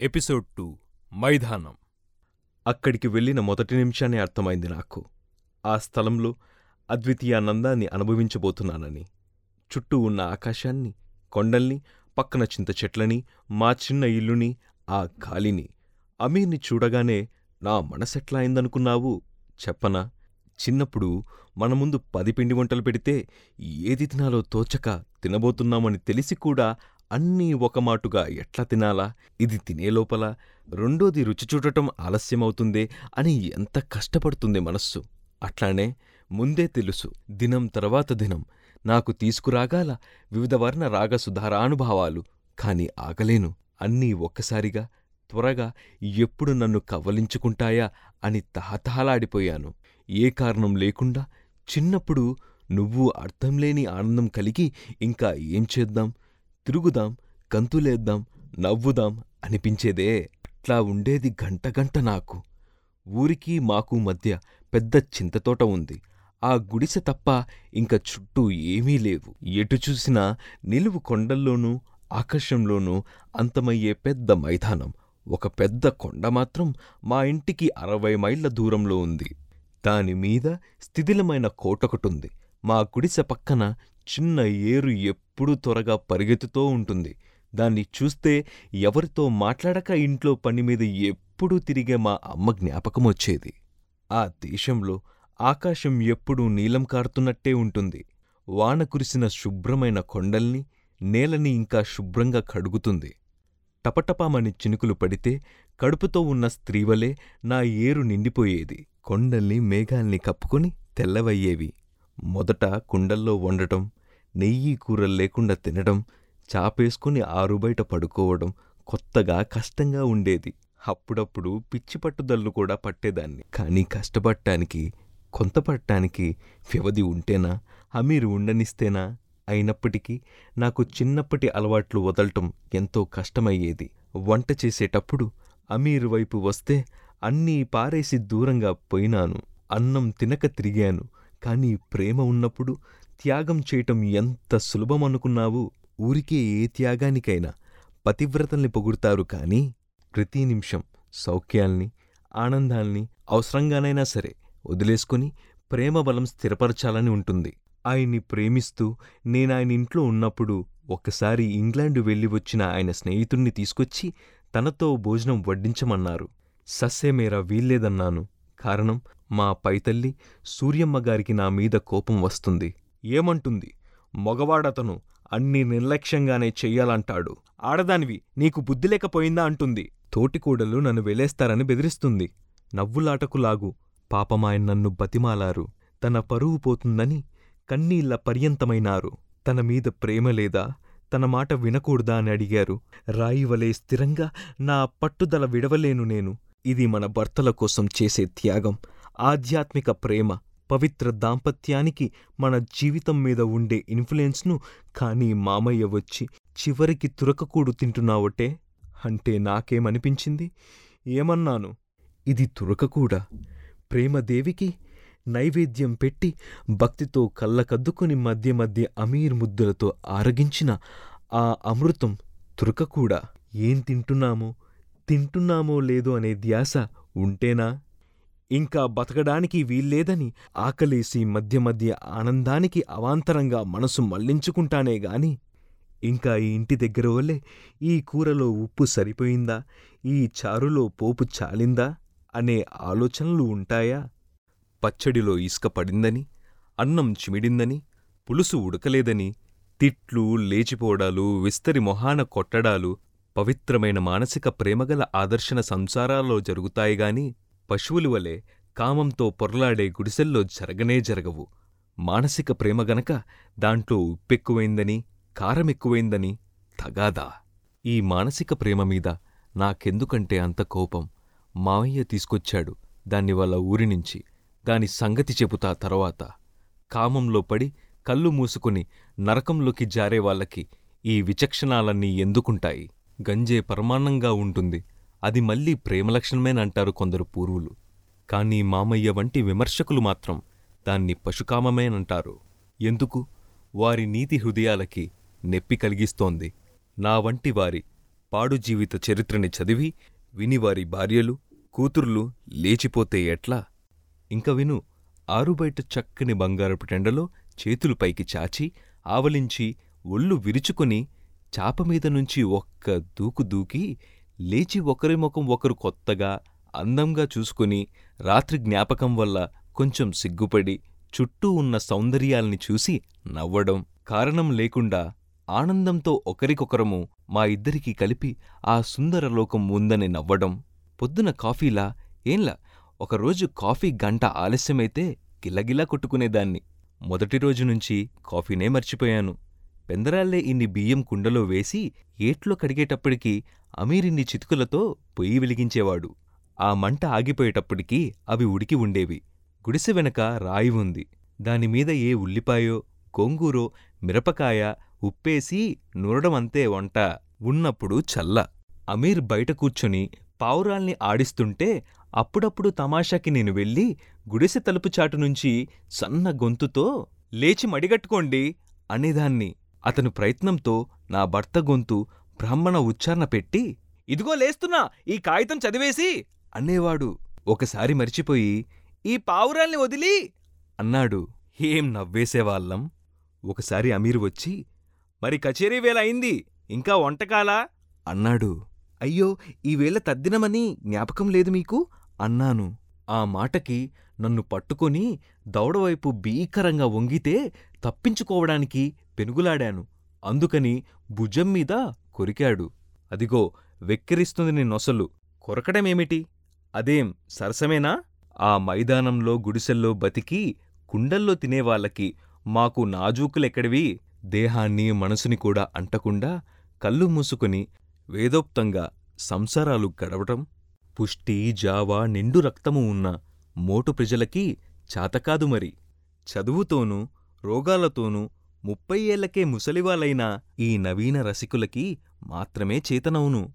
Episode two మైదానం. అక్కడికి వెళ్ళిన మొదటి నిమిషానే అర్థమైంది నాకు. ఆ స్థలంలో అద్వితీయానందాన్ని అనుభవించబోతున్నానని. చుట్టూ ఉన్న ఆకాశాన్ని కొండల్ని పక్కన చింత చెట్లని మా చిన్న ఇల్లుని ఆ గాలిని అమీర్ని చూడగానే నా మనసెట్లా అయిందనుకున్నావు? చెప్పనా? చిన్నప్పుడు మన ముందు పది పిండి వంటలు పెడితే ఏది తినాలో తోచక తినబోతున్నామని తెలిసి కూడా అన్నీ ఒకమాటుగా ఎట్లా తినాలా? ఇది తినేలోపల రెండోది రుచి చూడటం ఆలస్యమవుతుందే అని ఎంత కష్టపడుతుంది మనస్సు. అట్లానే ముందే తెలుసు దినం తర్వాత దినం నాకు తీసుకురాగాల వివిధ వర్ణ రాగ సుధారానుభావాలు. కాని ఆగలేను అన్నీ ఒక్కసారిగా త్వరగా ఎప్పుడు నన్ను కవ్వలించుకుంటాయా అని తహతహలాడిపోయాను. ఏ కారణం లేకుండా చిన్నప్పుడు నువ్వు అర్థంలేని ఆనందం కలిగి ఇంకా ఏం చేద్దాం? తిరుగుదాం గంతులేద్దాం నవ్వుదాం అనిపించేదే. అట్లా ఉండేది గంట గంట నాకు. ఊరికి మాకు మధ్య పెద్ద చింతతోట ఉంది. ఆ గుడిసె తప్ప ఇంక చుట్టూ ఏమీ లేవు. ఎటు చూసినా నిలువు కొండల్లోనూ ఆకాశంలోనూ అంతమయ్యే పెద్ద మైదానం. ఒక పెద్ద కొండ మాత్రం మా ఇంటికి అరవై మైళ్ళ దూరంలో ఉంది. దానిమీద స్థిథిలమైన కోటొకటుంది. మా గుడిసె పక్కన చిన్న ఏరు ఎప్పుడూ త్వరగా పరిగెత్తుతూ ఉంటుంది. దాన్ని చూస్తే ఎవరితో మాట్లాడక ఇంట్లో పనిమీద ఎప్పుడూ తిరిగే మా అమ్మ జ్ఞాపకమొచ్చేది ఆ దేశంలో ఆకాశం ఎప్పుడూ నీలం కారుతున్నట్టే ఉంటుంది. వాన కురిసిన శుభ్రమైన కొండల్ని నేలని ఇంకా శుభ్రంగా కడుగుతుంది. టపటపామని చినుకులు పడితే కడుపుతో ఉన్న స్త్రీవలే నా ఏరు నిండిపోయేది. కొండల్ని మేఘాల్ని కప్పుకొని తెల్లవయ్యేవి. మొదట కుండల్లో వండటం నెయ్యి కూరలు లేకుండా తినడం చాపేసుకుని ఆరుబయట పడుకోవడం కొత్తగా కష్టంగా ఉండేది. అప్పుడప్పుడు పిచ్చి పట్టుదల్లు కూడా పట్టేదాన్ని. కానీ కష్టపడటానికి కొంత పడటానికి వ్యవధి ఉంటేనా అమీరు ఉండనిస్తేనా అయినప్పటికీ నాకు చిన్నప్పటి అలవాట్లు వదలటం ఎంతో కష్టమయ్యేది. వంట చేసేటప్పుడు అమీరు వైపు వస్తే అన్నీ పారేసి దూరంగా పోయినాను. అన్నం తినక తిరిగాను. కానీ ప్రేమ ఉన్నప్పుడు త్యాగం చేయటం ఎంత సులభమనుకున్నావు ఊరికే ఏ త్యాగానికైనా పతివ్రతల్ని పొగుడుతారు కాని ప్రతి నిమిషం సౌఖ్యాల్ని ఆనందాల్ని అవసరంగానైనా సరే వదిలేసుకుని ప్రేమ బలం స్థిరపరచాలని ఉంటుంది. ఆయన్ని ప్రేమిస్తూ నేనాయన ఇంట్లో ఉన్నప్పుడు ఒక్కసారి ఇంగ్లాండు వెళ్ళి వచ్చిన ఆయన స్నేహితుణ్ణి తీసుకొచ్చి తనతో భోజనం వడ్డించమన్నారు. సస్సేమేరా వీల్లేదన్నాను. కారణం మా పైతల్లి సూర్యమ్మగారికి నా మీద కోపం వస్తుంది. ఏమంటుంది? మగవాడతను అన్ని నిర్లక్ష్యంగానే చెయ్యాలంటాడు. ఆడదానివి నీకు బుద్ధి లేకపోయిందా అంటుంది. తోటికోడలు నన్ను వెలేస్తారని బెదిరిస్తుంది. నవ్వులాటకులాగు పాపమాయన్ నన్ను బతిమాలారు. తన పరువు పోతుందని కన్నీళ్ళ పర్యంతమైనారు. తన మీద ప్రేమ లేదా? తన మాట వినకూడదా అని అడిగారు. రాయివలే స్థిరంగా నా పట్టుదల విడవలేను నేను. ఇది మన భర్తల కోసం చేసే త్యాగం ఆధ్యాత్మిక ప్రేమ పవిత్ర దాంపత్యానికి మన జీవితం మీద ఉండే ఇన్ఫ్లుయెన్స్ను కానీ మామయ్య వచ్చి చివరికి తురకకూడు తింటున్నావటే? అంటే నాకేమనిపించింది? ఏమన్నాను? ఇది తురకకూడా? ప్రేమదేవికి నైవేద్యం పెట్టి భక్తితో కళ్ళకద్దుకుని మధ్య మధ్య అమీర్ ముద్దులతో ఆరగించిన ఆ అమృతం తురకకూడా? ఏం తింటున్నామో? తింటున్నామో లేదో అనే ధ్యాస ఉంటేనా? ఇంకా బతకడానికి వీల్లేదని ఆకలేసి మధ్య మధ్య ఆనందానికి అవాంతరంగా మనసు మళ్ళించుకుంటానే గాని ఇంకా ఈ ఇంటి దగ్గర వల్లే ఈ కూరలో ఉప్పు సరిపోయిందా? ఈ చారులో పోపు చాలిందా? అనే ఆలోచనలు ఉంటాయా? పచ్చడిలో ఇసుక పడిందని అన్నం చిమిడిందని పులుసు ఉడకలేదని తిట్లు లేచిపోవడాలు విస్తరి మొహాన కొట్టడాలు పవిత్రమైన మానసిక ప్రేమగల ఆదర్శన సంసారాల్లో జరుగుతాయిగాని పశువులు వలె కామంతో పొరలాడే గుడిసెల్లో జరగనే జరగవు. మానసిక ప్రేమ గనక దాంట్లో ఉప్పెక్కువైందని కారమెక్కువైందని తగాదా. ఈ మానసిక ప్రేమ మీద నాకెందుకంటే అంత కోపం? మావయ్య తీసుకొచ్చాడు దాన్ని వాళ్ళ ఊరినుంచి దాని సంగతి చెబుతా తర్వాత. కామంలో పడి కళ్ళు మూసుకుని నరకంలోకి జారే వాళ్ళకి ఈ విచక్షణాలన్నీ ఎందుకుంటాయి? గంజే పరమాన్నంగా ఉంటుంది. అది మళ్ళీ ప్రేమలక్షణమేనంటారు కొందరు పూర్వులు. కానీ మామయ్య వంటి విమర్శకులు మాత్రం దాన్ని పశుకామమేనంటారు. ఎందుకు? వారి నీతి హృదయాలకి నెప్పి కలిగిస్తోంది. నా వంటి వారి పాడు జీవిత చరిత్రని చదివి విని వారి భార్యలు కూతుర్లు లేచిపోతే ఎట్లా? ఇంక విను ఆరుబయట చక్కని బంగారపు టెండలో చేతులు పైకి చాచి ఆవలించి ఒళ్ళు విరుచుకొని చాపమీద నుంచి ఒక్క దూకు దూకి లేచి ఒకరి ముఖం ఒకరు కొత్తగా అందంగా చూసుకుని రాత్రి జ్ఞాపకం వల్ల కొంచెం సిగ్గుపడి చుట్టూ ఉన్న సౌందర్యాల్ని చూసి నవ్వడం కారణం లేకుండా ఆనందంతో ఒకరికొకరము మా ఇద్దరికీ కలిపి ఆ సుందరలోకం ఉందని నవ్వడం. పొద్దున కాఫీలా? ఏంలా? ఒకరోజు కాఫీ గంట ఆలస్యమైతే గిలగిలా కొట్టుకునేదాన్ని. మొదటి రోజు నుంచి కాఫీనే మర్చిపోయాను. పెందరాళ్ళే ఇన్ని బియ్యం కుండలో వేసి ఏట్లో కడిగేటప్పటికి అమీరిన్ని చితుకులతో పొయ్యి వెలిగించేవాడు. ఆ మంట ఆగిపోయేటప్పటికి అవి ఉడికి ఉండేవి. గుడిసె వెనక రాయి ఉంది. దానిమీద ఏ ఉల్లిపాయో గోంగూరో మిరపకాయ ఉప్పేసి నూరడమంతే అంతే వంట. ఉన్నప్పుడు చల్ల. అమీర్ బయట కూర్చొని పావురాల్ని ఆడిస్తుంటే అప్పుడప్పుడు తమాషాకి నేను వెళ్ళి గుడిసె తలుపు చాటు నుంచి సన్న గొంతుతో లేచి మడిగట్టుకోండి అనేదాన్ని. అతను ప్రయత్నంతో నా భర్త గొంతు బ్రాహ్మణ ఉచ్చారణ పెట్టి ఇదిగో లేస్తున్నా ఈ కాగితం చదివేసి అనేవాడు. ఒకసారి మరిచిపోయి ఈ పావురాల్ని వదిలి అన్నాడు. ఏం నవ్వేసేవాళ్ళం ఒకసారి అమీర్ వచ్చి మరి కచేరీ వేళ అయింది ఇంకా వంటకాలా? అన్నాడు. అయ్యో ఈవేళ తద్దినమని జ్ఞాపకం లేదు మీకు? అన్నాను. ఆ మాటకి నన్ను పట్టుకొని దౌడవైపు భీకరంగా వంగితే తప్పించుకోవడానికి పెనుగులాడాను. అందుకని భుజం మీద కొరికాడు. అదిగో వెక్కిరిస్తుంది నీ నొసలు. కొరకడమేమిటి అదేం సరసమేనా? ఆ మైదానంలో గుడిసెల్లో బతికి కుండల్లో తినేవాళ్ళకి మాకు నాజూకులెక్కడివి? దేహాన్ని మనసుని కూడా అంటకుండా కళ్ళు మూసుకుని వేదోక్తంగా సంసారాలు గడవటం. పుష్టి జావా నిండు రక్తము ఉన్న మోటు ప్రజలకి చాతకాదు మరి. చదువుతోనూ రోగాలతోనూ ముప్పై ఏళ్ళకే ముసలివాళ్ళైన ఈ నవీన రసికులకి మాత్రమే చేతనవును.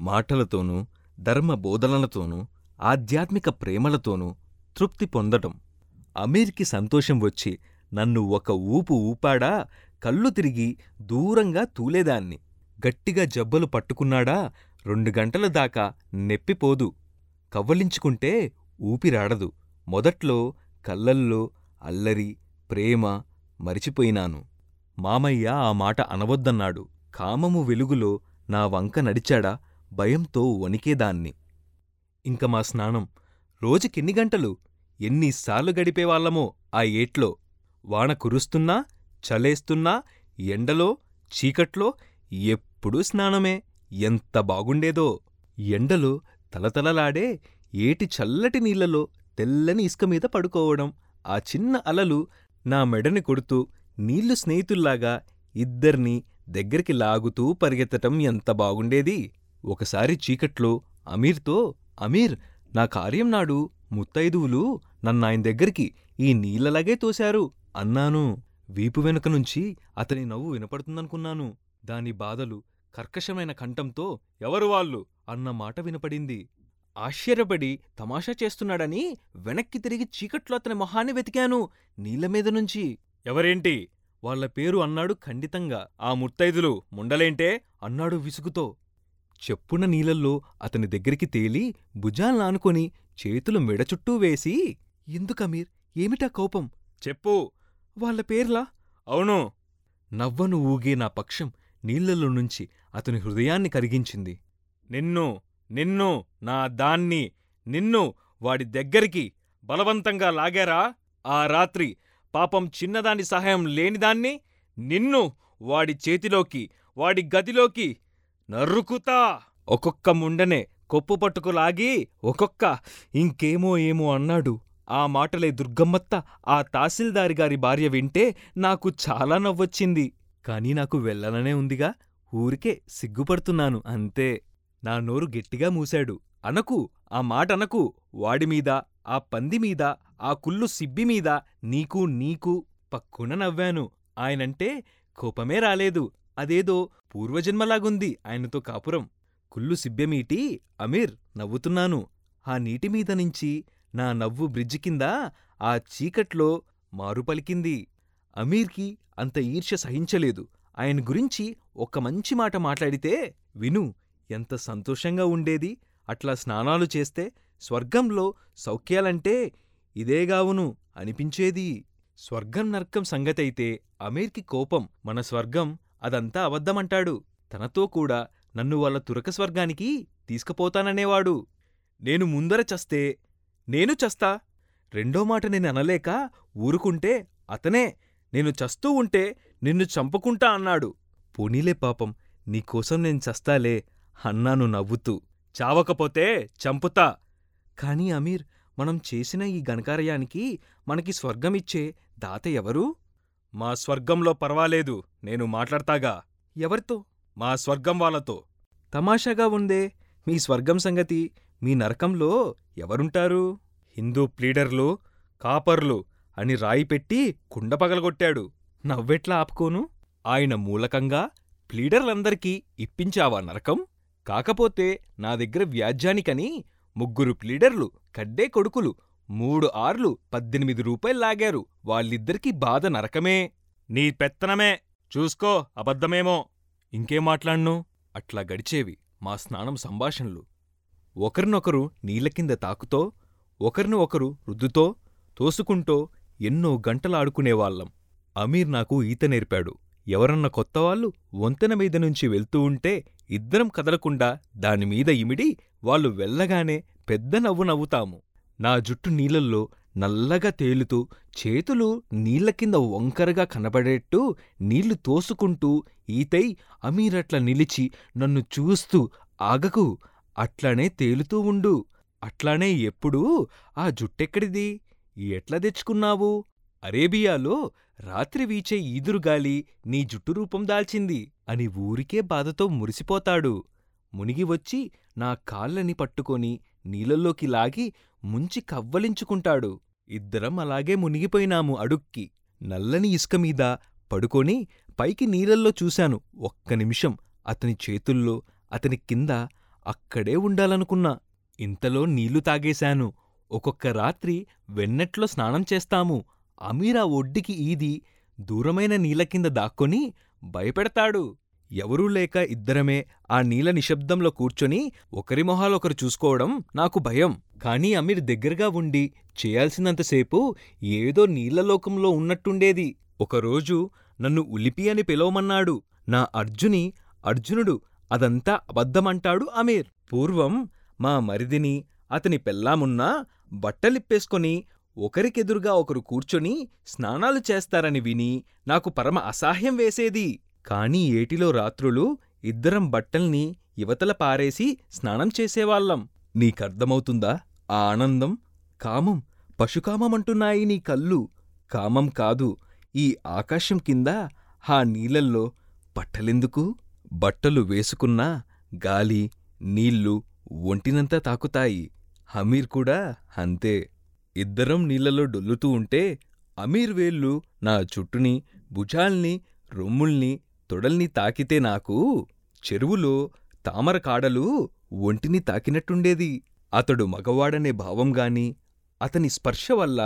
మాటలతోనూ ధర్మ బోధనలతోనూ ఆధ్యాత్మిక ప్రేమలతోనూ తృప్తి పొందటం. అమీర్కి సంతోషం వచ్చి నన్ను ఒక ఊపు ఊపాడా కళ్ళు తిరిగి దూరంగా తూలేదాన్ని. గట్టిగా జబ్బలు పట్టుకున్నాడా రెండు గంటల దాకా నెప్పిపోదు కవ్వలించుకుంటే ఊపిరాడదు. మొదట్లో కళ్ళల్లో అల్లరి ప్రేమ మరిచిపోయినాను. మామయ్య ఆ మాట అనవద్దన్నాడు. కామము వెలుగులో నా వంక నడిచాడా? భయంతో వణికేదాన్ని. ఇంక మా స్నానం. రోజుకెన్ని గంటలు? ఎన్నిసార్లు గడిపేవాళ్ళమో ఆ ఏట్లో. వాన కురుస్తున్నా చలేస్తున్నా ఎండలో చీకట్లో ఎప్పుడూ స్నానమే. ఎంత బాగుండేదో. ఎండలో తలతలలాడే ఏటి చల్లటి నీళ్ళలో తెల్లని ఇసుక మీద పడుకోవడం. ఆ చిన్న అలలు నా మెడని కొడుతూ నీళ్ళు స్నేహితుల్లాగా ఇద్దర్నీ దగ్గరికి లాగుతూ పరిగెత్తటం ఎంత బాగుండేది. ఒకసారి చీకట్లో అమీర్తో అమీర్ నా కార్యం నాడు ముత్తైదువులు నన్నాయన దగ్గరికి ఈ నీళ్ళలాగే తోశారు అన్నాను. వీపు వెనుక నుంచి అతని నవ్వు వినపడుతుందనుకున్నాను. దాని బాధలు కర్కశమైన కంఠంతో ఎవరు వాళ్ళు? అన్న మాట వినపడింది. ఆశ్చర్యపడి తమాషా చేస్తున్నాడని వెనక్కి తిరిగి చీకట్లో అతని మొహాన్ని వెతికాను నీళ్ళమీద నుంచి. ఎవరేంటి? వాళ్ళ పేరు అన్నాడు ఖండితంగా. ఆ ముత్తైదులు ముండలేంటే? అన్నాడు విసుగుతో. చెప్పున నీళ్ళల్లో అతని దగ్గరికి తేలి భుజాల్నానుకొని చేతులు మెడ చుట్టూ వేసి ఎందుకమీర్ ఏమిటా కోపం? చెప్పు. వాళ్ళ పేర్లా? అవును. నవ్వను ఊగే నా పక్షం నీళ్ళలో నుంచి అతని హృదయాన్ని కరిగించింది. నిన్ను. నిన్ను నా దాన్ని నిన్ను వాడి దగ్గరికి బలవంతంగా లాగారా? ఆ రాత్రి పాపం చిన్నదాని సహాయం లేనిదాన్ని నిన్ను వాడి చేతిలోకి వాడి గదిలోకి నరుకుతా. ఒక్కొక్క ముండనే కొప్పు పట్టుకు లాగి ఒక్కొక్క ఇంకేమో ఏమో అన్నాడు. ఆ మాటలే దుర్గమ్మత్త ఆ తహసీల్దారి గారి భార్య వింటే నాకు చాలా నవ్వొచ్చింది. కానీ నాకు వెళ్ళననే ఉందిగా. ఊరికే సిగ్గుపడుతున్నాను అంతే. నా నోరు గట్టిగా మూశాడు. అనకు ఆ మాటనకు వాడిమీద ఆ పందిమీద ఆ కుళ్ళు సిబ్బిమీద నీకూ నీకూ పక్కున నవ్వాను. ఆయనంటే కోపమే రాలేదు. అదేదో పూర్వజన్మలాగుంది ఆయనతో కాపురం. కుళ్ళు సిబ్బెమీటి అమీర్ నవ్వుతున్నాను. ఆ నీటిమీద నుంచి నా నవ్వు బ్రిడ్జి కింద ఆ చీకట్లో మారు పలికింది. అమీర్కి అంత ఈర్ష్య సహించలేదు. ఆయన గురించి ఒక్క మంచి మాట మాట్లాడితే విను ఎంత సంతోషంగా ఉండేది. అట్లా స్నానాలు చేస్తే స్వర్గంలో సౌఖ్యాలంటే ఇదేగావును అనిపించేది. స్వర్గం నర్కం సంగతైతే అమీర్కి కోపం మన స్వర్గం అదంతా అబద్ధమంటాడు. తనతో కూడా నన్ను వాళ్ళ తురక స్వర్గానికి తీసుకుపోతాననేవాడు. నేను ముందర చస్తే నేను చస్తా? రెండో మాట నేను అనలేక ఊరుకుంటే అతనే నేను చస్తూ ఉంటే నిన్ను చంపుకుంటా అన్నాడు. పోనీలే పాపం నీకోసం నేను చస్తాలే అన్నాను నవ్వుతూ చావకపోతే చంపుతా. కాని అమీర్ మనం చేసిన ఈ గణకార్యానికి మనకి స్వర్గమిచ్చే దాత ఎవరు? మా స్వర్గంలో పర్వాలేదు నేను మాట్లాడతాగా. ఎవరితో? మా స్వర్గం వాళ్ళతో. తమాషాగా ఉందే మీ స్వర్గం సంగతి మీ నరకంలో ఎవరుంటారు? హిందూ ప్లీడర్లు కాపర్లు అని రాయి పెట్టి కుండ పగలగొట్టాడు. నవ్వెట్లా ఆపుకోను? ఆయన మూలకంగా ప్లీడర్లందరికీ ఇప్పించావా నరకం? కాకపోతే నా దగ్గర వ్యాజ్యానికని ముగ్గురు ప్లీడర్లు కడ్డే కొడుకులు మూడు ఆర్లు పద్దెనిమిది రూపాయలు లాగారు. వాళ్ళిద్దరికీ బాధ నరకమే. నీ పెత్తనమే. చూసుకో అబద్ధమేమో. ఇంకేం మాట్లాడ్ను? అట్లా గడిచేవి మా స్నానం సంభాషణలు. ఒకరినొకరు నీళ్ళ కింద తాకుతో ఒకరిని ఒకరు రుద్దుతో తోసుకుంటో ఎన్నో గంటలాడుకునేవాళ్ళం అమీర్ నాకు ఈత నేర్పాడు. ఎవరన్న కొత్తవాళ్ళు వంతెన మీద నుంచి వెళ్తూ ఉంటే ఇద్దరం కదలకుండా దానిమీద ఇమిడి వాళ్ళు వెళ్ళగానే పెద్ద నవ్వు నవ్వుతాము. నా జుట్టు నీళ్ళల్లో నల్లగా తేలుతూ చేతులు నీళ్ళ కింద వంకరగా కనబడేట్టు నీళ్ళు తోసుకుంటూ ఈతై అమీరట్ల నిలిచి నన్ను చూస్తూ ఆగకు అట్లానే తేలుతూ ఉండు. అట్లానే ఎప్పుడూ ఆ జుట్టెక్కడిది? ఎట్లా తెచ్చుకున్నావు? అరేబియాలో రాత్రి వీచే ఈదురుగాలి నీ జుట్టు రూపం దాల్చింది అని ఊరికే బాధతో మురిసిపోతాడు. మునిగి వచ్చి నా కాళ్ళని పట్టుకొని నీళ్ళల్లోకి లాగి ముంచి కవ్వలించుకుంటాడు. ఇద్దరం అలాగే మునిగిపోయినాము అడుక్కి. నల్లని ఇసుకమీద పడుకొని పైకి నీళ్ళల్లో చూశాను. ఒక్క నిమిషం అతని చేతుల్లో అతని కింద అక్కడే ఉండాలనుకున్నా. ఇంతలో నీళ్ళు తాగేశాను. ఒక్కొక్క రాత్రి వెన్నెట్లో స్నానం చేస్తాము. అమీరా ఒడ్డికి ఈది దూరమైన నీళ్ళ కింద దాక్కొని భయపెడతాడు. ఎవరూ లేక ఇద్దరమే ఆ నీల నిశ్శబ్దంలో కూర్చొని ఒకరి మొహాలొకరు చూసుకోవడం నాకు భయం. కానీ అమీర్ దగ్గరగా ఉండి చేయాల్సినంతసేపు ఏదో నీళ్ళలోకంలో ఉన్నట్టుండేది. ఒకరోజు నన్ను ఉలిపి అని పిలవమన్నాడు. నా అర్జుని అర్జునుడు అదంతా అబద్ధమంటాడు అమీర్. పూర్వం మా మరిదిని అతని పెళ్ళామున్నా బట్టలిప్పేసుకొని ఒకరికెదురుగా ఒకరు కూర్చొని స్నానాలు చేస్తారని విని నాకు పరమ అసహ్యం వేసేది. కాని ఏటిలో రాత్రులు ఇద్దరం బట్టల్ని యువతల పారేసి స్నానం చేసేవాళ్ళం. నీకర్థమవుతుందా? ఆ ఆనందం కామం పశుకామమంటున్నాయి నీ కళ్ళు. కామం కాదు ఈ ఆకాశం కింద ఆ నీళ్ళల్లో బట్టలెందుకు? బట్టలు వేసుకున్నా గాలి నీళ్ళు ఒంటినంతా తాకుతాయి. హమీర్ కూడా అంతే. ఇద్దరం నీళ్ళలో డొల్లుతూ ఉంటే అమీర్ వేళ్ళు నా చుట్టుని భుజాల్ని రొమ్ముల్ని తొడల్ని తాకితే నాకు చెరువులో తామర కాడలు ఒంటిని తాకినట్టుండేది. అతడు మగవాడనే భావంగాని అతని స్పర్శ వల్ల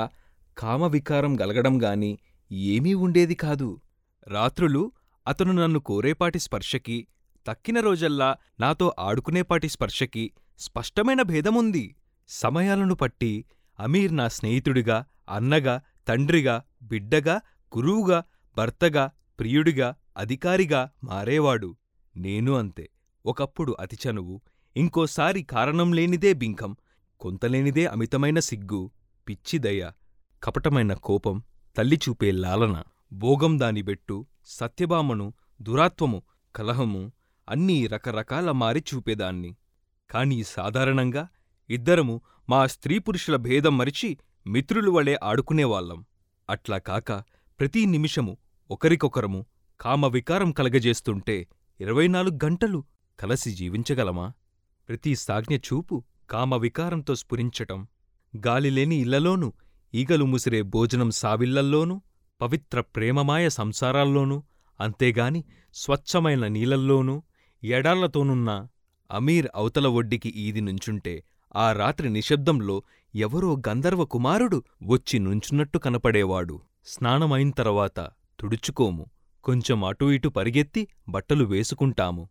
కామవికారం గలగడంగాని ఏమీ ఉండేది కాదు. రాత్రులు అతను నన్ను కోరేపాటి స్పర్శకి తక్కిన రోజల్లా నాతో ఆడుకునేపాటి స్పర్శకి స్పష్టమైన భేదముంది. సమయాలను పట్టి అమీర్ నా స్నేహితుడిగా అన్నగా తండ్రిగా బిడ్డగా గురువుగా భర్తగా ప్రియుడిగా అధికారిగా మారేవాడు. నేను అంతే. ఒకప్పుడు అతి చనువు. ఇంకోసారి కారణం లేనిదే బింకం కొంతలేనిదే అమితమైన సిగ్గు. పిచ్చిదయ కపటమైన కోపం. తల్లి చూపే లాలన. భోగం దానిబెట్టు సత్యభామను. దురాత్వము కలహము. అన్నీ రకరకాల మారి చూపేదాన్ని కాని సాధారణంగా ఇద్దరము మా స్త్రీపురుషుల భేదం మరిచి మిత్రులు వలె ఆడుకునేవాళ్ళం అట్లా కాక ప్రతి నిమిషము ఒకరికొకరము కామవికారం కలగజేస్తుంటే ఇరవై నాలుగు గంటలు కలసి జీవించగలమా? ప్రతి సాజ్ఞ చూపు కామవికారంతో స్ఫురించటం. గాలిలేని ఇళ్ళలోనూ ఈగలు ముసిరే భోజనం సావిళ్ళల్లోనూ పవిత్ర ప్రేమమాయ సంసారాల్లోనూ అంతేగాని స్వచ్ఛమైన నీళ్ళల్లోనూ ఎడాళ్ళతోనున్న అమీర్ అవతల ఒడ్డికి ఈది నుంచుంటే ఆ రాత్రి నిశ్శబ్దంలో ఎవరో గంధర్వ కుమారుడు వచ్చి నుంచున్నట్టు కనపడేవాడు. స్నానమైన తర్వాత తుడుచుకోము. కొంచెం అటూ ఇటు పరిగెత్తి బట్టలు వేసుకుంటాము.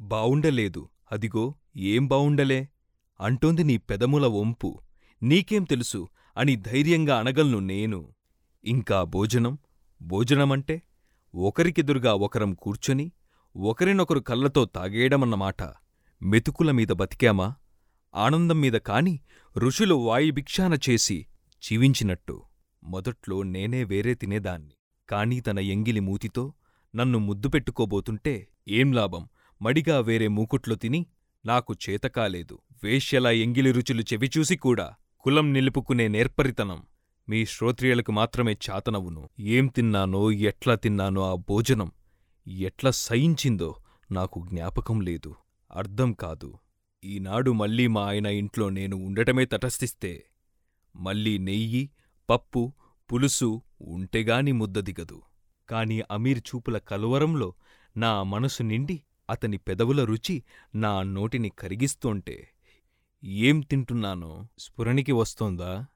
బావుండలేదు. అదిగో ఏం బావుండలే? అంటోంది నీ పెదముల వంపు. నీకేం తెలుసు? అని ధైర్యంగా అనగలను నేను. ఇంకా భోజనం? భోజనమంటే? ఒకరికెదురుగా ఒకరం కూర్చొని ఒకరినొకరు కళ్ళతో తాగేయడమన్నమాట. మెతుకుల మీద బతికామా? ఆనందం మీద కాని ఋషులు వాయుభిక్షాన చేసి జీవించినట్టు. మొదట్లో నేనే వేరే తినేదాన్ని. కాని తన ఎంగిలి మూతితో నన్ను ముద్దు పెట్టుకోబోతుంటే ఏం లాభం? మడిగా వేరే మూకుట్లో తిని నాకు చేతకాలేదు. వేశ్యల ఎంగిలి రుచులు చెవిచూసి కూడా కులం నిలుపుకునే నేర్పరితనం మీ శ్రోత్రియులకు మాత్రమే చాతనవును. ఏం తిన్నానో ఎట్లా తిన్నానో ఆ భోజనం ఎట్లా సయించిందో నాకు జ్ఞాపకం లేదు. అర్థం కాదు. ఈనాడు మళ్ళీ మా ఆయన ఇంట్లో నేను ఉండటమే తటస్థిస్తే మళ్ళీ నెయ్యి పప్పు పులుసు ఉంటేగాని ముద్ద దిగదు కాని అమీర్ చూపుల కలువరంలో నా మనసు నిండి అతని పెదవుల రుచి నా నోటిని కరిగిస్తోంటే ఏం తింటున్నానో స్ఫురణికి వస్తోందా?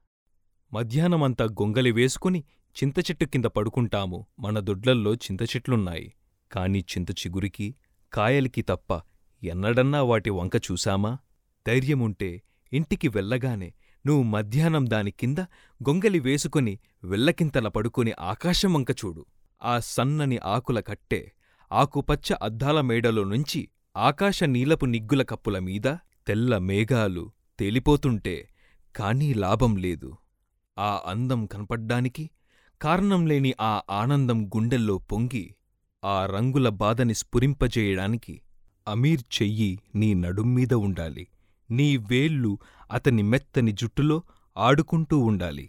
మధ్యాహ్నమంతా గొంగలి వేసుకుని చింతచెట్టు కింద పడుకుంటాము. మన దొడ్లల్లో చింతచెట్లున్నాయి కాని చింత చిగురికి కాయలికి తప్ప ఎన్నడన్నా వాటి వంక చూశామా? ధైర్యముంటే ఇంటికి వెళ్ళగానే నువ్వు మధ్యాహ్నం దాని కింద గొంగలి వేసుకుని వెల్లకింతల పడుకుని ఆకాశం వంక చూడు. ఆ సన్నని ఆకుల కట్టె ఆకుపచ్చ అద్దాల మేడలో నుంచి ఆకాశ నీలపు నిగ్గుల కప్పుల మీద తెల్ల మేఘాలు తేలిపోతుంటే కానీ లాభం లేదు. ఆ అందం కనపడ్డానికి కారణంలేని ఆ ఆనందం గుండెల్లో పొంగి ఆ రంగుల బాధని స్ఫురింపజేయడానికి అమీర్ చెయ్యి నీ నడుమ్మీద ఉండాలి. నీ వేళ్ళు అతని మెత్తని జుట్టులో ఆడుకుంటూ ఉండాలి.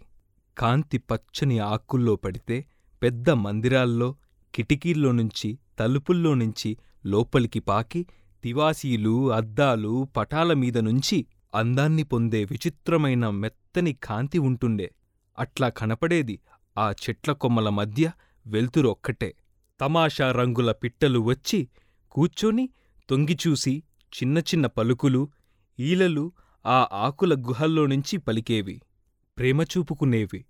కాంతి పచ్చని ఆకుల్లో పడితే పెద్ద మందిరాల్లో కిటికీల్లోనుంచి తలుపుల్లోనుంచి లోపలికి పాకి తివాసీలు అద్దాలు పటాలమీదనుంచి నుంచి అందాన్ని పొందే విచిత్రమైన మెత్తని కాంతి ఉంటుండే. అట్లా కనపడేది ఆ చెట్ల కొమ్మల మధ్య వెలుతురొక్కటే. తమాషా రంగుల పిట్టలు వచ్చి కూర్చొని తొంగిచూసి చిన్న చిన్న పలుకులు ఈలలు ఆ ఆకుల గుహల్లోనుంచి పలికేవి. ప్రేమ చూపుకునేవి.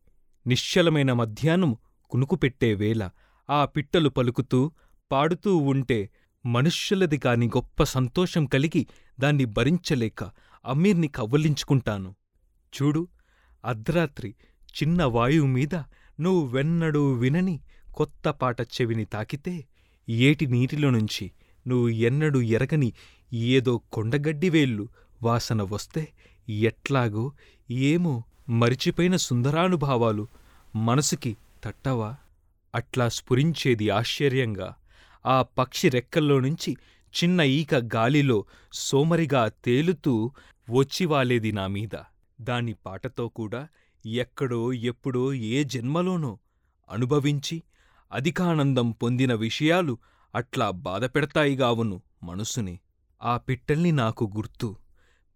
నిశ్చలమైన మధ్యాహ్నం కునుకుపెట్టే వేళ ఆ పిట్టలు పలుకుతూ పాడుతూ ఉంటే మనుష్యులది కాని గొప్ప సంతోషం కలిగి దాన్ని భరించలేక అమీర్ని కవ్వలించుకుంటాను. చూడు అర్ధరాత్రి చిన్న వాయువు మీద నువ్వు వెన్నడూ వినని కొత్త పాట చెవిని తాకితే ఏటి నీటిలో నుంచి నువ్వు ఎన్నడూ ఎరగని ఏదో కొండగడ్డివేళ్ళు వాసన వస్తే ఎట్లాగో ఏమో మరిచిపోయిన సుందరానుభావాలు. మనసుకి తట్టవా? అట్లా స్ఫురించేది ఆశ్చర్యంగా. ఆ పక్షి రెక్కల్లో నుంచి చిన్న ఈక గాలిలో సోమరిగా తేలుతూ వచ్చివాలేది నామీద దాని పాటతో కూడా ఎక్కడో ఎప్పుడో ఏ జన్మలోనో అనుభవించి అధికానందం పొందిన విషయాలు అట్లా బాధపెడతాయిగావును మనసుని. ఆ పిట్టల్ని నాకు గుర్తు.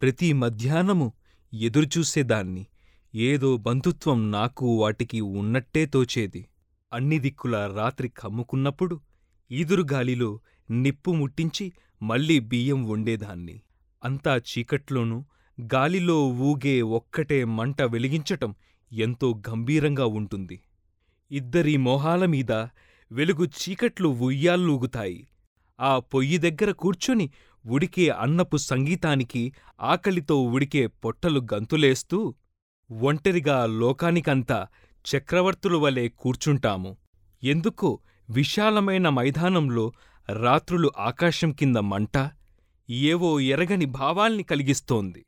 ప్రతి మధ్యాహ్నము ఎదురుచూసేదాన్ని ఏదో బంధుత్వం నాకు వాటికి ఉన్నట్టే తోచేది. అన్ని దిక్కుల రాత్రి కమ్ముకున్నప్పుడు ఈదురుగాలిలో నిప్పు ముట్టించి మళ్ళీ బియ్యం వండేదాన్ని. అంతా చీకట్లోనూ గాలిలో ఊగే ఒక్కటే మంట వెలిగించటం ఎంతో గంభీరంగా ఉంటుంది. ఇద్దరి మొహాలమీద వెలుగు చీకట్లు ఉయ్యాల్లూగుతాయి. ఆ పొయ్యి దగ్గర కూర్చొని ఉడికే అన్నపు సంగీతానికి ఆకలితో ఉడికే పొట్టలు గంతులేస్తూ ఒంటరిగా లోకానికంతా చక్రవర్తుల వలె కూర్చుంటాము. ఎందుకో విశాలమైన మైదానంలో రాత్రులు ఆకాశం కింద మంట ఏవో ఎరగని భావాల్ని కలిగిస్తోంది.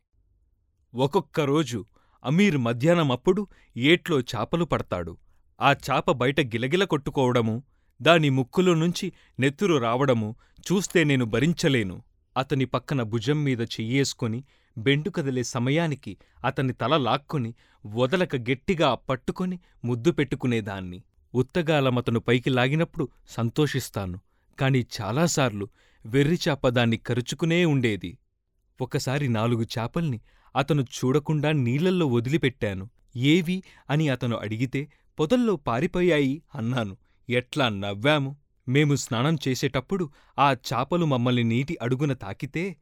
ఒక్కొక్కరోజు అమీర్ మధ్యాహ్నమప్పుడు ఏట్లో చాపలు పడతాడు. ఆ చాప బయట గిలగిల కొట్టుకోవడమూ దాని ముక్కులో నుంచి నెత్తురు రావడమూ చూస్తే నేను భరించలేను. అతని పక్కన భుజం మీద చెయ్యేసుకొని బెండు కదిలే సమయానికి అతని తల లాక్కుని వదలక గట్టిగా పట్టుకొని ముద్దు పెట్టుకునేదాన్ని. ఉత్తగాలమతను పైకి లాగినప్పుడు సంతోషిస్తాను కాని చాలాసార్లు వెర్రిచాప దాన్ని కరుచుకునే ఉండేది. ఒకసారి నాలుగు చాపల్ని అతను చూడకుండా నీళ్ళల్లో వదిలిపెట్టాను. ఏవి అని అతను అడిగితే పొదల్లో పారిపోయాయి అన్నాను. ఎట్లా నవ్వాము? మేము స్నానం చేసేటప్పుడు ఆ చాపలు మమ్మల్ని నీటి అడుగున తాకితే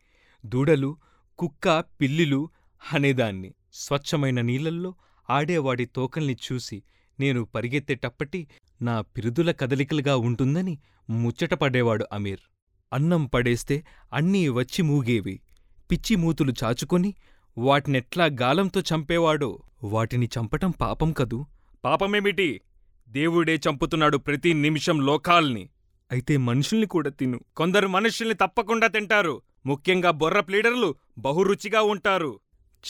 దూడలు కుక్క పిల్లిలు అనేదాన్ని. స్వచ్ఛమైన నీళ్ళల్లో ఆడేవాడి తోకల్ని చూసి నేను పరిగెత్తేటప్పటి నా పిరుదుల కదలికలుగా ఉంటుందని ముచ్చటపడేవాడు అమీర్. అన్నం పడేస్తే అన్నీ వచ్చి మూగేవి. పిచ్చి మూతులు చాచుకొని వాటినెట్లా గాలంతో చంపేవాడో? వాటిని చంపటం పాపం కదూ? పాపమేమిటి? దేవుడే చంపుతున్నాడు ప్రతి నిమిషం లోకాల్ని. అయితే మనుషుల్ని కూడా తిను. కొందరు మనుషుల్ని తప్పకుండా తింటారు. ముఖ్యంగా బొర్ర ప్లీడర్లు బహురుచిగా ఉంటారు.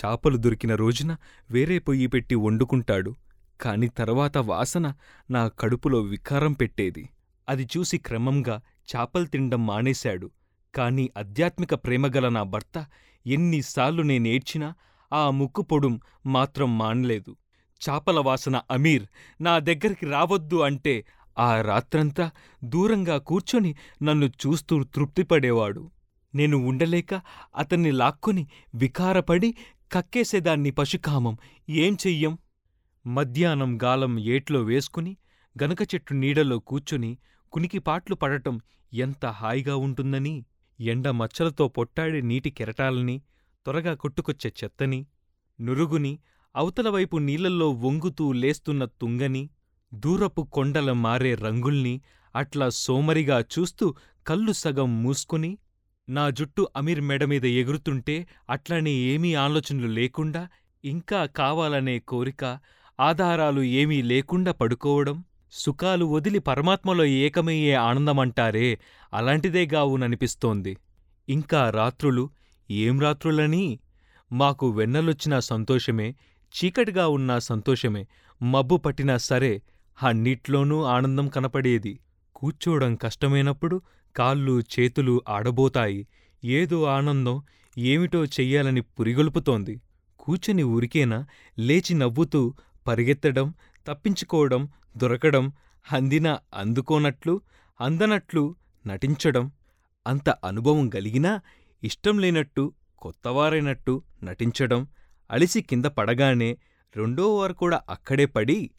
చాపలు దొరికిన రోజున వేరే పొయ్యి పెట్టి వండుకుంటాడు. కాని తర్వాత వాసన నా కడుపులో వికారం పెట్టేది. అది చూసి క్రమంగా చాపలు తినడం మానేశాడు. కాని ఆధ్యాత్మిక ప్రేమగల నా భర్త ఎన్నిసార్లు నేనేడ్చినా ఆ ముక్కు పొడుం మాత్రం మానలేదు. చాపల వాసన అమీర్ నా దగ్గరికి రావద్దు అంటే ఆ రాత్రంతా దూరంగా కూర్చొని నన్ను చూస్తూ తృప్తిపడేవాడు. నేను ఉండలేక అతన్ని లాక్కొని వికారపడి కక్కేసేదాన్ని పశుకామం. ఏం చెయ్యం? మధ్యాహ్నం గాలం ఏట్లో వేసుకుని గనక చెట్టు నీడలో కూర్చుని కునికిపాట్లు పడటం ఎంత హాయిగా ఉంటుందని ఎండ మచ్చలతో పొట్టాడే నీటి కెరటాలని త్వరగా కొట్టుకొచ్చే చెత్తని నురుగుని అవతలవైపు నీళ్ళల్లో వంగుతూ లేస్తున్న తుంగని దూరపు కొండల మారే రంగుల్ని అట్లా సోమరిగా చూస్తూ కళ్ళు సగం మూసుకుని నా జుట్టు అమీర్ మెడమీద ఎగురుతుంటే అట్లనే ఏమీ ఆలోచనలు లేకుండా ఇంకా కావాలనే కోరిక ఆధారాలు ఏమీ లేకుండా పడుకోవడం సుఖాలు వదిలి పరమాత్మలో ఏకమయ్యే ఆనందమంటారే అలాంటిదే గావుననిపిస్తోంది. ఇంకా రాత్రులు ఏం రాత్రులని? మాకు వెన్నెలొచ్చినా సంతోషమే చీకటిగా ఉన్నా సంతోషమే. మబ్బు పట్టినా సరే అన్నిట్లోనూ ఆనందం కనపడేది. కూర్చోవడం కష్టమైనప్పుడు కాళ్ళు చేతులు ఆడబోతాయి. ఏదో ఆనందం ఏమిటో చెయ్యాలని పురిగొల్పుతోంది. కూర్చుని ఊరికేనా లేచి నవ్వుతూ పరిగెత్తడం తప్పించుకోవడం దొరకడం అందినా అందుకోనట్లు అందనట్లు నటించడం. అంత అనుభవం గలిగినా ఇష్టం లేనట్టు కొత్తవారైనట్టు నటించడం. అలిసి కింద పడగానే రెండోవారు కూడా అక్కడే పడి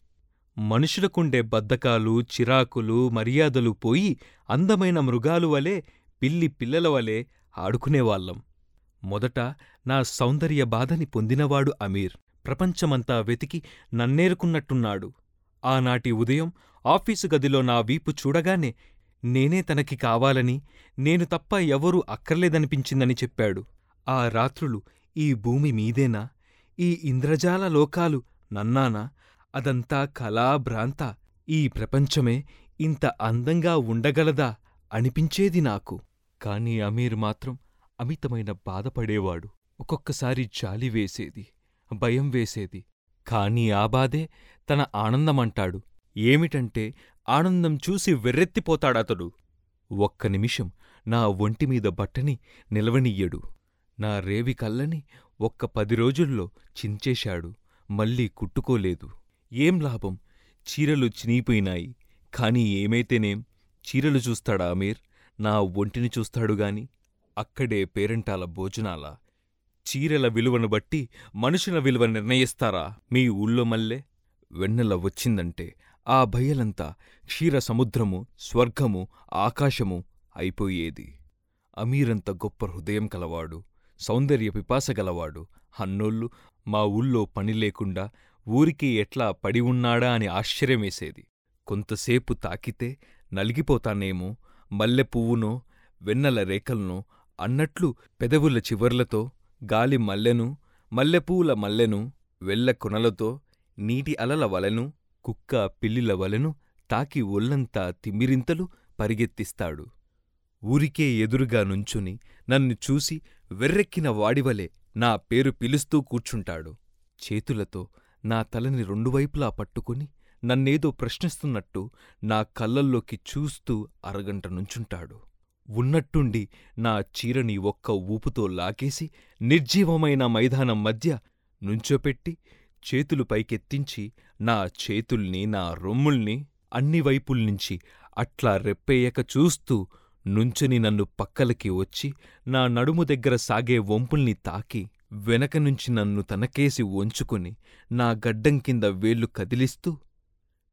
మనుషులకుండే బద్ధకాలు చిరాకులు మర్యాదలు పోయి అందమైన మృగాలు వలె పిల్లి పిల్లల వలె ఆడుకునేవాళ్ళం మొదట నా సౌందర్య బాధని పొందినవాడు అమీర్. ప్రపంచమంతా వెతికి నన్నేరుకున్నట్టున్నాడు. ఆనాటి ఉదయం ఆఫీసు గదిలో నా వీపు చూడగానే నేనే తనకి కావాలని నేను తప్ప ఎవరూ అక్కర్లేదనిపించిందని చెప్పాడు. ఆ రాత్రులు ఈ భూమి మీదేనా? ఈ ఇంద్రజాల లోకాలు నన్నానా? అదంతా కలా భ్రాంత. ఈ ప్రపంచమే ఇంత అందంగా ఉండగలదా? అనిపించేది నాకు. కాని అమీర్ మాత్రం అమితమైన బాధపడేవాడు. ఒక్కొక్కసారి జాలి వేసేది భయం వేసేది. కాని ఆ బాధే తన ఆనందమంటాడు. ఏమిటంటే ఆనందం చూసి వెర్రెత్తిపోతాడతడు. ఒక్క నిమిషం నా ఒంటిమీద బట్టని నిలవనియ్యడు నా రేవి కళ్ళని ఒక్క పది రోజుల్లో చించేశాడు మళ్ళీ కుట్టుకోలేదు. ఏం లాభం? చీరలు చినిగిపోయినాయి. కాని ఏమైతేనేం? చీరలు చూస్తాడా అమీర్? నా ఒంటిని చూస్తాడుగాని అక్కడే పేరంటాల భోజనాల. చీరల విలువను బట్టి మనుషుల విలువ నిర్ణయిస్తారా? మీ ఊళ్ళో మల్లె? వెన్నెల వచ్చిందంటే ఆ భయలంతా క్షీర సముద్రము స్వర్గము ఆకాశము అయిపోయేది. అమీరంత గొప్ప హృదయం కలవాడు. సౌందర్య పిపాసగలవాడు. హన్నోళ్ళు అన్నోళ్ళు మా ఊళ్ళో పని లేకుండా ఊరికి ఎట్లా పడి ఉన్నాడా అని ఆశ్చర్యమేసేది. కొంతసేపు తాకితే నలిగిపోతానేమో మల్లె పువ్వునో వెన్నెల రేఖల్నో అన్నట్లు పెదవుల చివర్లతో గాలి మల్లెను మల్లెపూల మల్లెను వెల్ల కొనలతో నీటి అలల వలెను కుక్క పిల్లిల వలెను తాకి ఒళ్ళంతా తిమ్మిరింతలు పరిగెత్తిస్తాడు. ఊరికే ఎదురుగా నుంచుని నన్ను చూసి వెర్రెక్కిన వాడివలే నా పేరు పిలుస్తూ కూర్చుంటాడు. చేతులతో నా తలని రెండువైపులా పట్టుకుని నన్నేదో ప్రశ్నిస్తున్నట్టు నా కళ్ళల్లోకి చూస్తూ అరగంట నుంచుంటాడు. ఉన్నట్టుండి నా చీరని ఒక్క ఊపుతో లాగేసి నిర్జీవమైన మైదానం మధ్య నుంచోపెట్టి చేతులు పైకెత్తించి నా చేతుల్ని నా రొమ్ముల్ని అన్ని వైపుల్నించి అట్లా రెప్పేయక చూస్తూ నుంచుని నన్ను పక్కలకి వచ్చి నా నడుము దగ్గర సాగే వంపుల్ని తాకి వెనక నుంచి నన్ను తనకేసి వంచుకుని నా గడ్డం కింద వేళ్ళు కదిలిస్తూ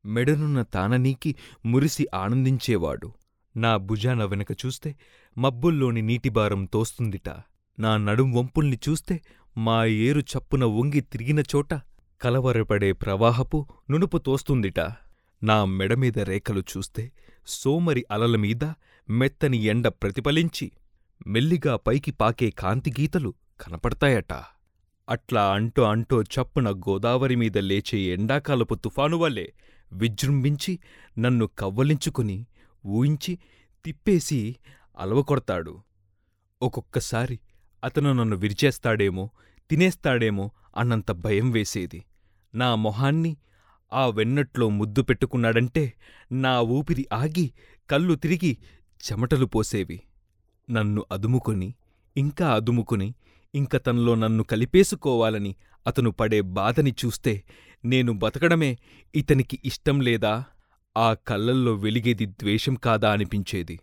మెడనున్న తాననీకి మురిసి ఆనందించేవాడు. నా భుజాన వెనక చూస్తే మబ్బుల్లోని నీటిభారం తోస్తుందిట. నా నడుం వంపుల్ని చూస్తే మా ఏరు చప్పున వంగి తిరిగిన చోట కలవరపడే ప్రవాహపు నునుపు తోస్తుందిట. నా మెడమీద రేఖలు చూస్తే సోమరి అలలమీద మెత్తని ఎండ ప్రతిఫలించి మెల్లిగా పైకి పాకే కాంతిగీతలు కనపడతాయట. అట్లా అంటో అంటో చప్పున గోదావరిమీద లేచే ఎండాకాలపు తుఫానువల్లే విజృంభించి నన్ను కవ్వలించుకుని ఊయించి తిప్పేసి అలవకొడతాడు. ఒక్కొక్కసారి అతను నన్ను విరిచేస్తాడేమో తినేస్తాడేమో అన్నంత భయం వేసేది. నా మొహాన్ని ఆ వెన్నట్లో ముద్దు పెట్టుకున్నాడంటే నా ఊపిరి ఆగి కళ్ళు తిరిగి చెమటలు పోసేవి. నన్ను అదుముకొని ఇంకా అదుముకొని ఇంక తనలో నన్ను కలిపేసుకోవాలని అతను పడే బాధని చూస్తే నేను బతకడమే ఇతనికి ఇష్టం లేదా? ఆ కళ్ళల్లో వెలిగేది ద్వేషం కాదా అనిపించేది.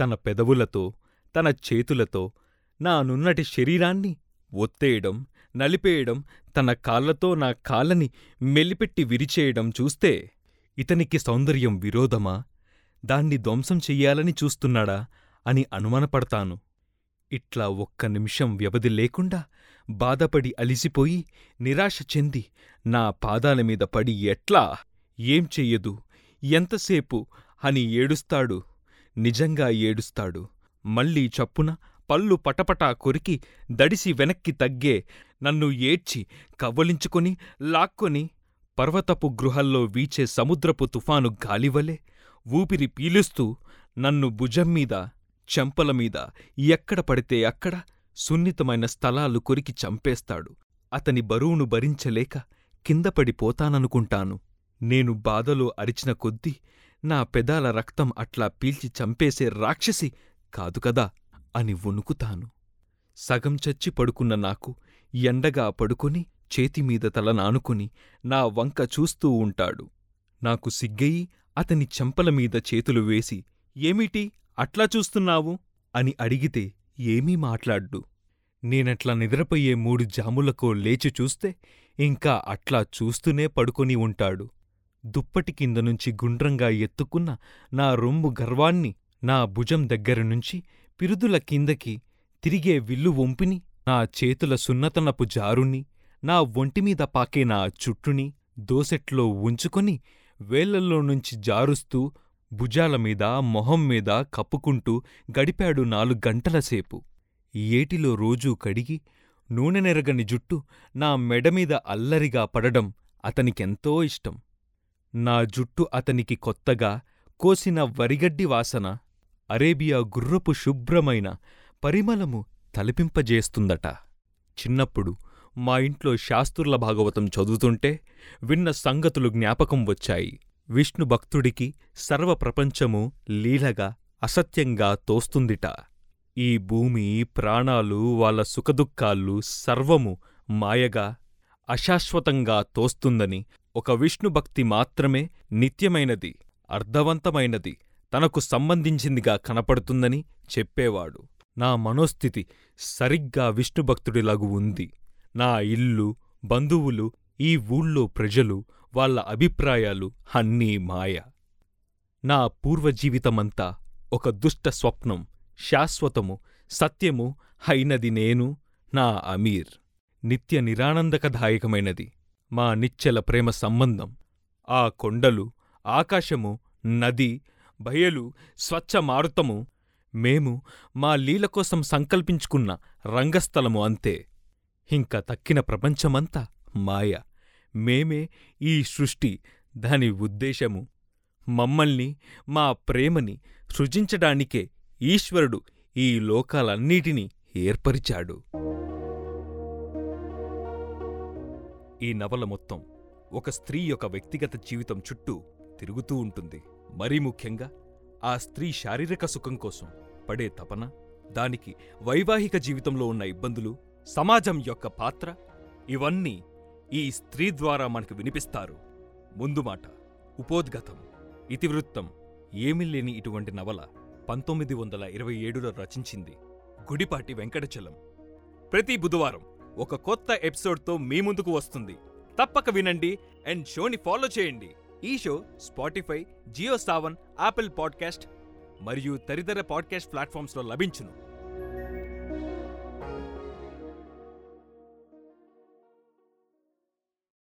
తన పెదవులతో తన చేతులతో నా నున్నటి శరీరాన్ని ఒత్తేయడం నలిపేయడం తన కాళ్ళతో నా కాళ్ళని మెల్లిపెట్టి విరిచేయడం చూస్తే ఇతనికి సౌందర్యం విరోధమా? దాన్ని ధ్వంసం చెయ్యాలని చూస్తున్నాడా అని అనుమానపడతాను. ఇట్లా ఒక్క నిమిషం వ్యవధి లేకుండా బాధపడి అలిసిపోయి నిరాశ చెంది నా పాదాల మీద పడి ఎట్లా? ఏం చెయ్యదు? ఎంతసేపు? అని ఏడుస్తాడు. నిజంగా ఏడుస్తాడు. మళ్ళీ చప్పున పళ్ళు పటపటా కొరికి దడిసి వెనక్కి తగ్గే నన్ను ఏడ్చి కవ్వలించుకొని లాక్కొని పర్వతపు గృహల్లో వీచే సముద్రపు తుఫాను గాలివలే ఊపిరి పీలుస్తూ నన్ను భుజంమీద చెంపలమీద ఎక్కడ పడితే అక్కడ సున్నితమైన స్థలాలు కొరికి చంపేస్తాడు. అతని బరువును భరించలేక కిందపడిపోతాననుకుంటాను నేను బాధలో అరిచిన కొద్దీ నా పెదాల రక్తం అట్లా పీల్చి చంపేసే రాక్షసి కాదు కదా అని వణుకుతాను. సగం చచ్చి పడుకున్న నాకు ఎండగా పడుకొని చేతిమీద తల నానుకుని నా వంక చూస్తూ ఉంటాడు. నాకు సిగ్గయి అతని చెంపలమీద చేతులు వేసి ఏమిటి? అట్లా చూస్తున్నావు? అని అడిగితే ఏమీ మాట్లాడ్డు. నేనట్లా నిద్రపోయే మూడు జాములకో లేచి చూస్తే ఇంకా అట్లా చూస్తూనే పడుకొని ఉంటాడు. దుప్పటి కింద నుంచి గుండ్రంగా ఎత్తుకున్న నా రొమ్ము గర్వాన్ని నా భుజం దగ్గరనుంచి పిరుదుల కిందకి తిరిగే విల్లు వంపిని నా చేతుల సున్నతనపు జారుణ్ణి నా ఒంటిమీద పాకే నా చుట్టుని దోసెట్లో ఉంచుకొని వేళ్ళల్లో నుంచి జారుస్తూ భుజాల మీద మొహం మీద కప్పుకుంటూ గడిపాడు నాలుగు గంటలసేపు ఏటిలో రోజూ కడిగి నూనెనెరగని జుట్టు నా మెడమీద అల్లరిగా పడడం అతనికెంతో ఇష్టం. నా జుట్టు అతనికి కొత్తగా కోసిన వరిగడ్డి వాసన అరేబియా గుర్రపు శుభ్రమైన పరిమళము తలపింపజేస్తుందట. చిన్నప్పుడు మా ఇంట్లో శాస్త్రుల భాగవతం చదువుతుంటే విన్న సంగతులు జ్ఞాపకం వచ్చాయి. విష్ణు భక్తుడికి సర్వప్రపంచము లీలగా అసత్యంగా తోస్తుందిట. ఈ భూమి ప్రాణాలు వాళ్ళ సుఖదుఖాలు సర్వము మాయగా అశాశ్వతంగా తోస్తుందని ఒక విష్ణుభక్తి మాత్రమే నిత్యమైనది అర్థవంతమైనది తనకు సంబంధించిందిగా కనపడుతుందని చెప్పేవాడు. నా మనోస్థితి సరిగ్గా విష్ణుభక్తుడిలాగు ఉంది. నా ఇల్లు బంధువులు ఈ ఊళ్ళో ప్రజలు వాళ్ళ అభిప్రాయాలు అన్నీ మాయ. నా పూర్వజీవితమంతా ఒక దుష్ట స్వప్నం శాశ్వతము సత్యము అయినది నేను నా అమీర్. నిత్య నిరానందకదాయకమైనది. మా నిశ్చల ప్రేమ సంబంధం ఆ కొండలు ఆకాశము నది బయలు స్వచ్ఛ మారుతము మేము మా లీలకోసం సంకల్పించుకున్న రంగస్థలము అంతే. ఇంక తక్కిన ప్రపంచమంతా మాయ. మేమే ఈ సృష్టి దాని ఉద్దేశము. మమ్మల్ని మా ప్రేమని సృజించడానికే ఈశ్వరుడు ఈ లోకాలన్నిటినీ ఏర్పరిచాడు. ఈ నవల మొత్తం ఒక స్త్రీ యొక్క వ్యక్తిగత జీవితం చుట్టూ తిరుగుతూ ఉంటుంది. మరీ ముఖ్యంగా ఆ స్త్రీ శారీరక సుఖం కోసం పడే తపన దానికి వైవాహిక జీవితంలో ఉన్న ఇబ్బందులు సమాజం యొక్క పాత్ర ఇవన్నీ ఈ స్త్రీ ద్వారా మనకు వినిపిస్తారు. ముందు మాట ఉపోద్గతం ఇతివృత్తం ఏమీ లేని ఇటువంటి నవల పంతొమ్మిది వందల ఇరవై ఏడులో రచించింది గుడిపాటి వెంకటచలం. ప్రతి బుధవారం ఒక కొత్త ఎపిసోడ్తో మీ ముందుకు వస్తుంది. తప్పక వినండి అండ్ షోని ఫాలో చేయండి. ఈ show Spotify Jio Saavn Apple podcast మరియు తదితర పాడ్కాస్ట్ ప్లాట్ఫామ్స్లో లభించును.